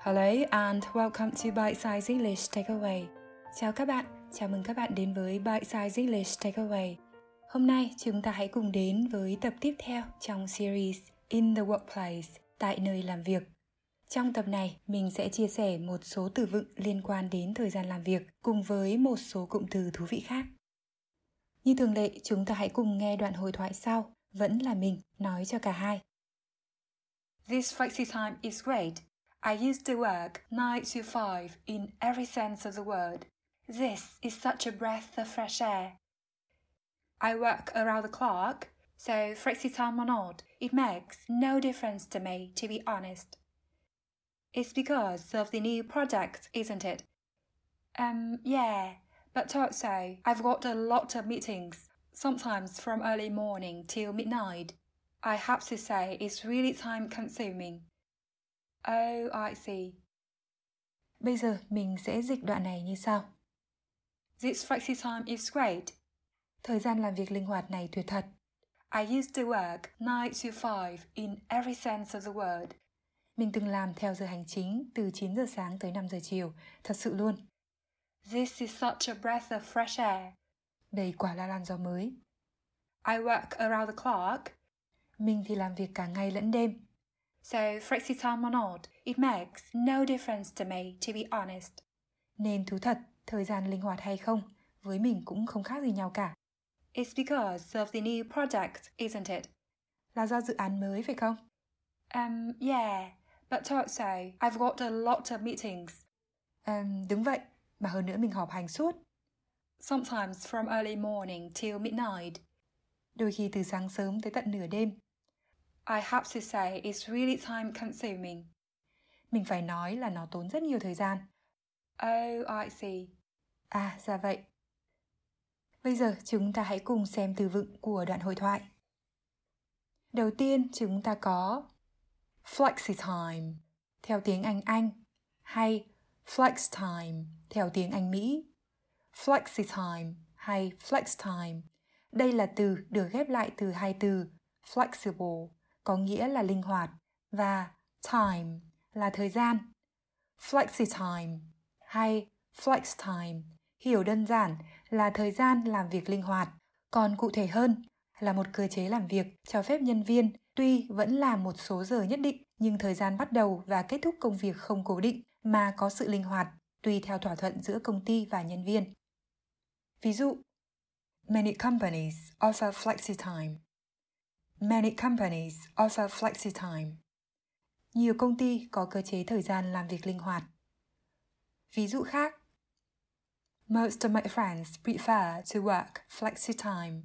Hello and welcome to Bite Size English Takeaway. Chào các bạn, chào mừng các bạn đến với Bite Size English Takeaway. Hôm nay chúng ta hãy cùng đến với tập tiếp theo trong series In the Workplace, tại nơi làm việc. Trong tập này, mình sẽ chia sẻ một số từ vựng liên quan đến thời gian làm việc cùng với một số cụm từ thú vị khác. Như thường lệ, chúng ta hãy cùng nghe đoạn hội thoại sau, vẫn là mình nói cho cả hai. This flexi time is great. I used to work 9 to 5 in every sense of the word. This is such a breath of fresh air. I work around the clock, so flexi time or not, it makes no difference to me, to be honest. It's because of the new project, isn't it? Um, yeah, but also I've got a lot of meetings, sometimes from early morning till midnight. I have to say it's really time consuming. Oh, I see. Bây giờ mình sẽ dịch đoạn này như sau. This flexi time is great. Thời gian làm việc linh hoạt này tuyệt thật. I used to work 9 to 5 in every sense of the word. Mình từng làm theo giờ hành chính từ 9 giờ sáng tới 5 giờ chiều, thật sự luôn. This is such a breath of fresh air. Đây quả là làn gió mới. I work around the clock. Mình thì làm việc cả ngày lẫn đêm. So flexi time or not, it makes no difference to me, to be honest. Nên thú thật, thời gian linh hoạt hay không, với mình cũng không khác gì nhau cả. It's because of the new project, isn't it? Là do dự án mới phải không? Um, yeah, but also I've got a lot of meetings. Um, đúng vậy, mà hơn nữa mình họp hành suốt. Sometimes from early morning till midnight. Đôi khi từ sáng sớm tới tận nửa đêm. I have to say it's really time consuming. Mình phải nói là nó tốn rất nhiều thời gian. Oh, I see. À, ra vậy. Bây giờ chúng ta hãy cùng xem từ vựng của đoạn hội thoại. Đầu tiên chúng ta có flexi time theo tiếng Anh Anh hay flex time theo tiếng Anh Mỹ. Flexi time hay flex time. Đây là từ được ghép lại từ hai từ flexible có nghĩa là linh hoạt và time là thời gian. Flexi time hay flex time hiểu đơn giản là thời gian làm việc linh hoạt, còn cụ thể hơn là một cơ chế làm việc cho phép nhân viên tuy vẫn làm một số giờ nhất định nhưng thời gian bắt đầu và kết thúc công việc không cố định mà có sự linh hoạt tùy theo thỏa thuận giữa công ty và nhân viên. Ví dụ, Many companies offer flexi time. Many companies offer flexi time. Nhiều công ty có cơ chế thời gian làm việc linh hoạt. Ví dụ khác, Most of my friends prefer to work flexi time.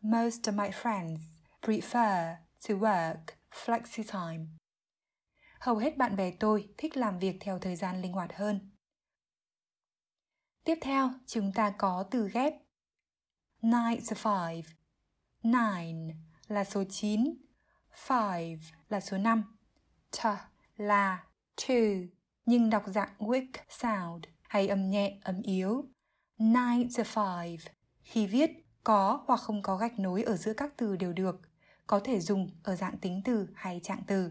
Most of my friends prefer to work flexi time. Hầu hết bạn bè tôi thích làm việc theo thời gian linh hoạt hơn. Tiếp theo, chúng ta có từ ghép 9 to 5. 9 là số 9, 5 là số 5, t là two, nhưng đọc dạng weak sound hay âm nhẹ, âm yếu. Nine to five khi viết có hoặc không có gạch nối ở giữa các từ đều được, có thể dùng ở dạng tính từ hay trạng từ.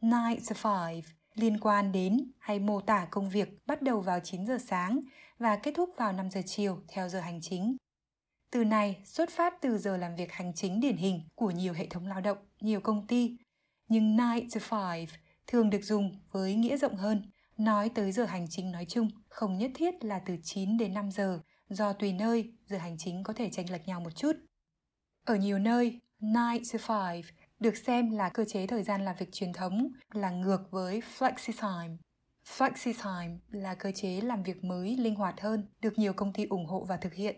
Nine to five liên quan đến hay mô tả công việc bắt đầu vào 9 giờ sáng và kết thúc vào 5 giờ chiều theo giờ hành chính. Từ này xuất phát từ giờ làm việc hành chính điển hình của nhiều hệ thống lao động, nhiều công ty. Nhưng 9 to 5 thường được dùng với nghĩa rộng hơn, nói tới giờ hành chính nói chung, không nhất thiết là từ 9 đến 5 giờ, do tùy nơi giờ hành chính có thể chênh lệch nhau một chút. Ở nhiều nơi, 9 to 5 được xem là cơ chế thời gian làm việc truyền thống là ngược với flexi time. Flexi time là cơ chế làm việc mới linh hoạt hơn, được nhiều công ty ủng hộ và thực hiện.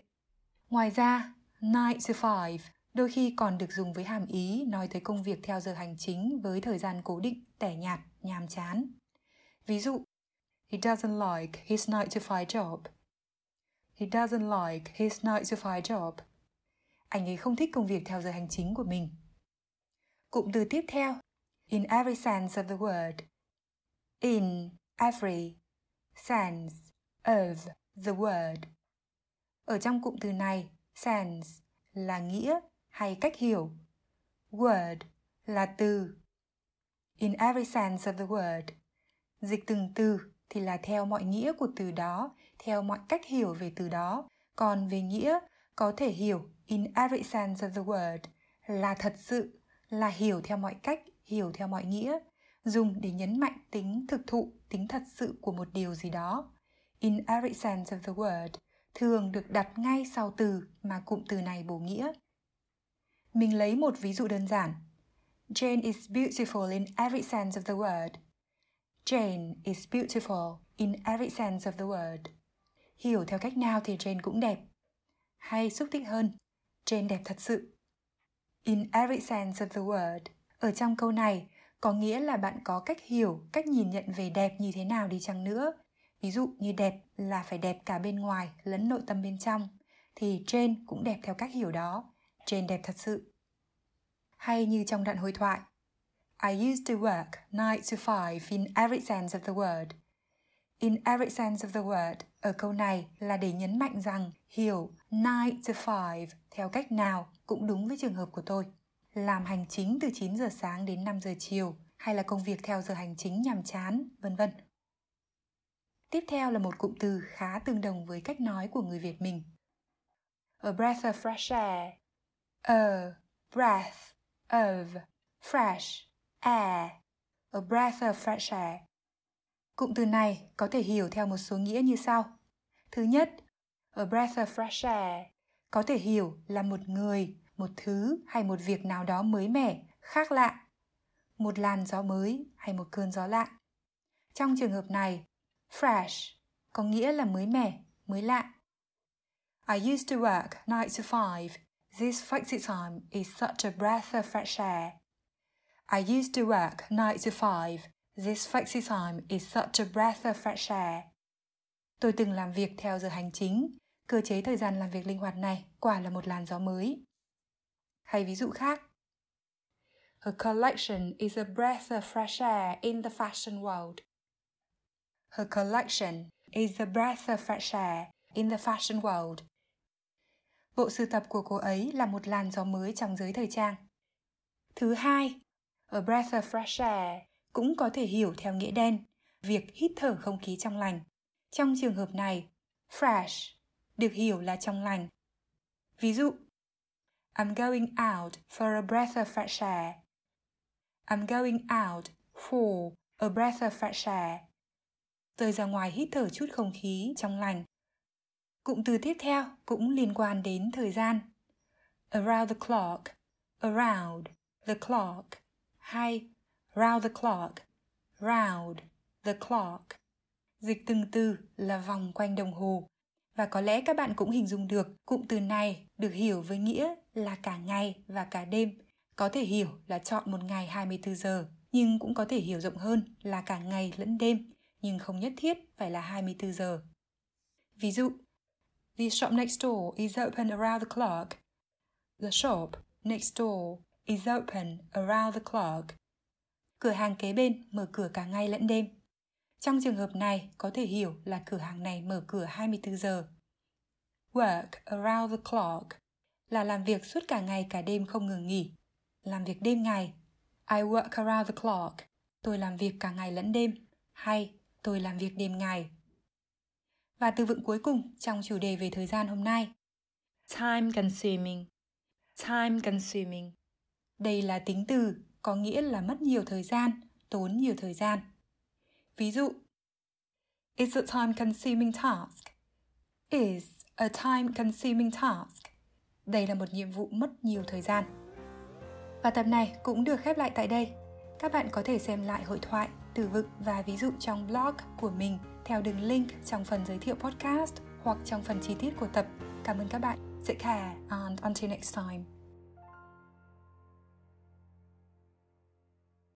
Ngoài ra, 9 to 5 đôi khi còn được dùng với hàm ý nói tới công việc theo giờ hành chính với thời gian cố định, tẻ nhạt, nhàm chán. Ví dụ, He doesn't like his 9 to 5 job. He doesn't like his 9 to 5 job. Anh ấy không thích công việc theo giờ hành chính của mình. Cụm từ tiếp theo, in every sense of the word. In every sense of the word. Ở trong cụm từ này, sense là nghĩa hay cách hiểu. Word là từ. In every sense of the word. Dịch từng từ thì là theo mọi nghĩa của từ đó, theo mọi cách hiểu về từ đó. Còn về nghĩa, có thể hiểu in every sense of the word là thật sự, là hiểu theo mọi cách, hiểu theo mọi nghĩa, dùng để nhấn mạnh tính thực thụ, tính thật sự của một điều gì đó. In every sense of the word thường được đặt ngay sau từ mà cụm từ này bổ nghĩa. Mình lấy một ví dụ đơn giản. Jane is beautiful in every sense of the word. Jane is beautiful in every sense of the word. Hiểu theo cách nào thì Jane cũng đẹp. Hay xúc tích hơn, Jane đẹp thật sự. In every sense of the word. Ở trong câu này, có nghĩa là bạn có cách hiểu, cách nhìn nhận về đẹp như thế nào đi chăng nữa. Ví dụ như đẹp là phải đẹp cả bên ngoài lẫn nội tâm bên trong, thì trên cũng đẹp theo cách hiểu đó. trên đẹp thật sự. Hay như trong đoạn hội thoại, I used to work 9 to 5 in every sense of the word. In every sense of the word ở câu này là để nhấn mạnh rằng hiểu 9 to 5 theo cách nào cũng đúng với trường hợp của tôi. Làm hành chính từ 9 giờ sáng đến 5 giờ chiều hay là công việc theo giờ hành chính nhàm chán, vân vân. Tiếp theo là một cụm từ khá tương đồng với cách nói của người Việt mình. A breath of fresh air. A breath of fresh air. A breath of fresh air. Cụm từ này có thể hiểu theo một số nghĩa như sau. Thứ nhất, a breath of fresh air có thể hiểu là một người, một thứ hay một việc nào đó mới mẻ, khác lạ. Một làn gió mới hay một cơn gió lạ. Trong trường hợp này, fresh có nghĩa là mới mẻ, mới lạ. I used to work 9 to 5. This flexi time is such a breath of fresh air. I used to work 9 to 5. This flexi time is such a breath of fresh air. Tôi từng làm việc theo giờ hành chính. Cơ chế thời gian làm việc linh hoạt này quả là một làn gió mới. Hay ví dụ khác. Her collection is a breath of fresh air in the fashion world. Her collection is a breath of fresh air in the fashion world. Bộ sưu tập của cô ấy là một làn gió mới trong giới thời trang. Thứ hai, a breath of fresh air cũng có thể hiểu theo nghĩa đen, việc hít thở không khí trong lành. Trong trường hợp này, fresh được hiểu là trong lành. Ví dụ, I'm going out for a breath of fresh air. I'm going out for a breath of fresh air rời ra ngoài hít thở chút không khí trong lành. Cụm từ tiếp theo cũng liên quan đến thời gian. Around the clock, around the clock hay round the clock, round the clock. Dịch từng từ là vòng quanh đồng hồ. Và có lẽ các bạn cũng hình dung được cụm từ này được hiểu với nghĩa là cả ngày và cả đêm. Có thể hiểu là chọn một ngày 24 giờ, nhưng cũng có thể hiểu rộng hơn là cả ngày lẫn đêm, nhưng không nhất thiết phải là 24 giờ. Ví dụ, The shop next door is open around the clock. The shop next door is open around the clock. Cửa hàng kế bên mở cửa cả ngày lẫn đêm. Trong trường hợp này có thể hiểu là cửa hàng này mở cửa 24 giờ. Work around the clock là làm việc suốt cả ngày cả đêm không ngừng nghỉ. Làm việc đêm ngày. I work around the clock. Tôi làm việc cả ngày lẫn đêm. Hay tôi làm việc đêm ngày. Và từ vựng cuối cùng trong chủ đề về thời gian hôm nay. Time consuming. Time consuming. Đây là tính từ có nghĩa là mất nhiều thời gian, tốn nhiều thời gian. Ví dụ, It's a time-consuming task. Is a time-consuming task. Đây là một nhiệm vụ mất nhiều thời gian. Và tập này cũng được khép lại tại đây. Các bạn có thể xem lại hội thoại, từ vựng và ví dụ trong blog của mình theo đường link trong phần giới thiệu podcast hoặc trong phần chi tiết của tập. Cảm ơn các bạn. Take care and until next time.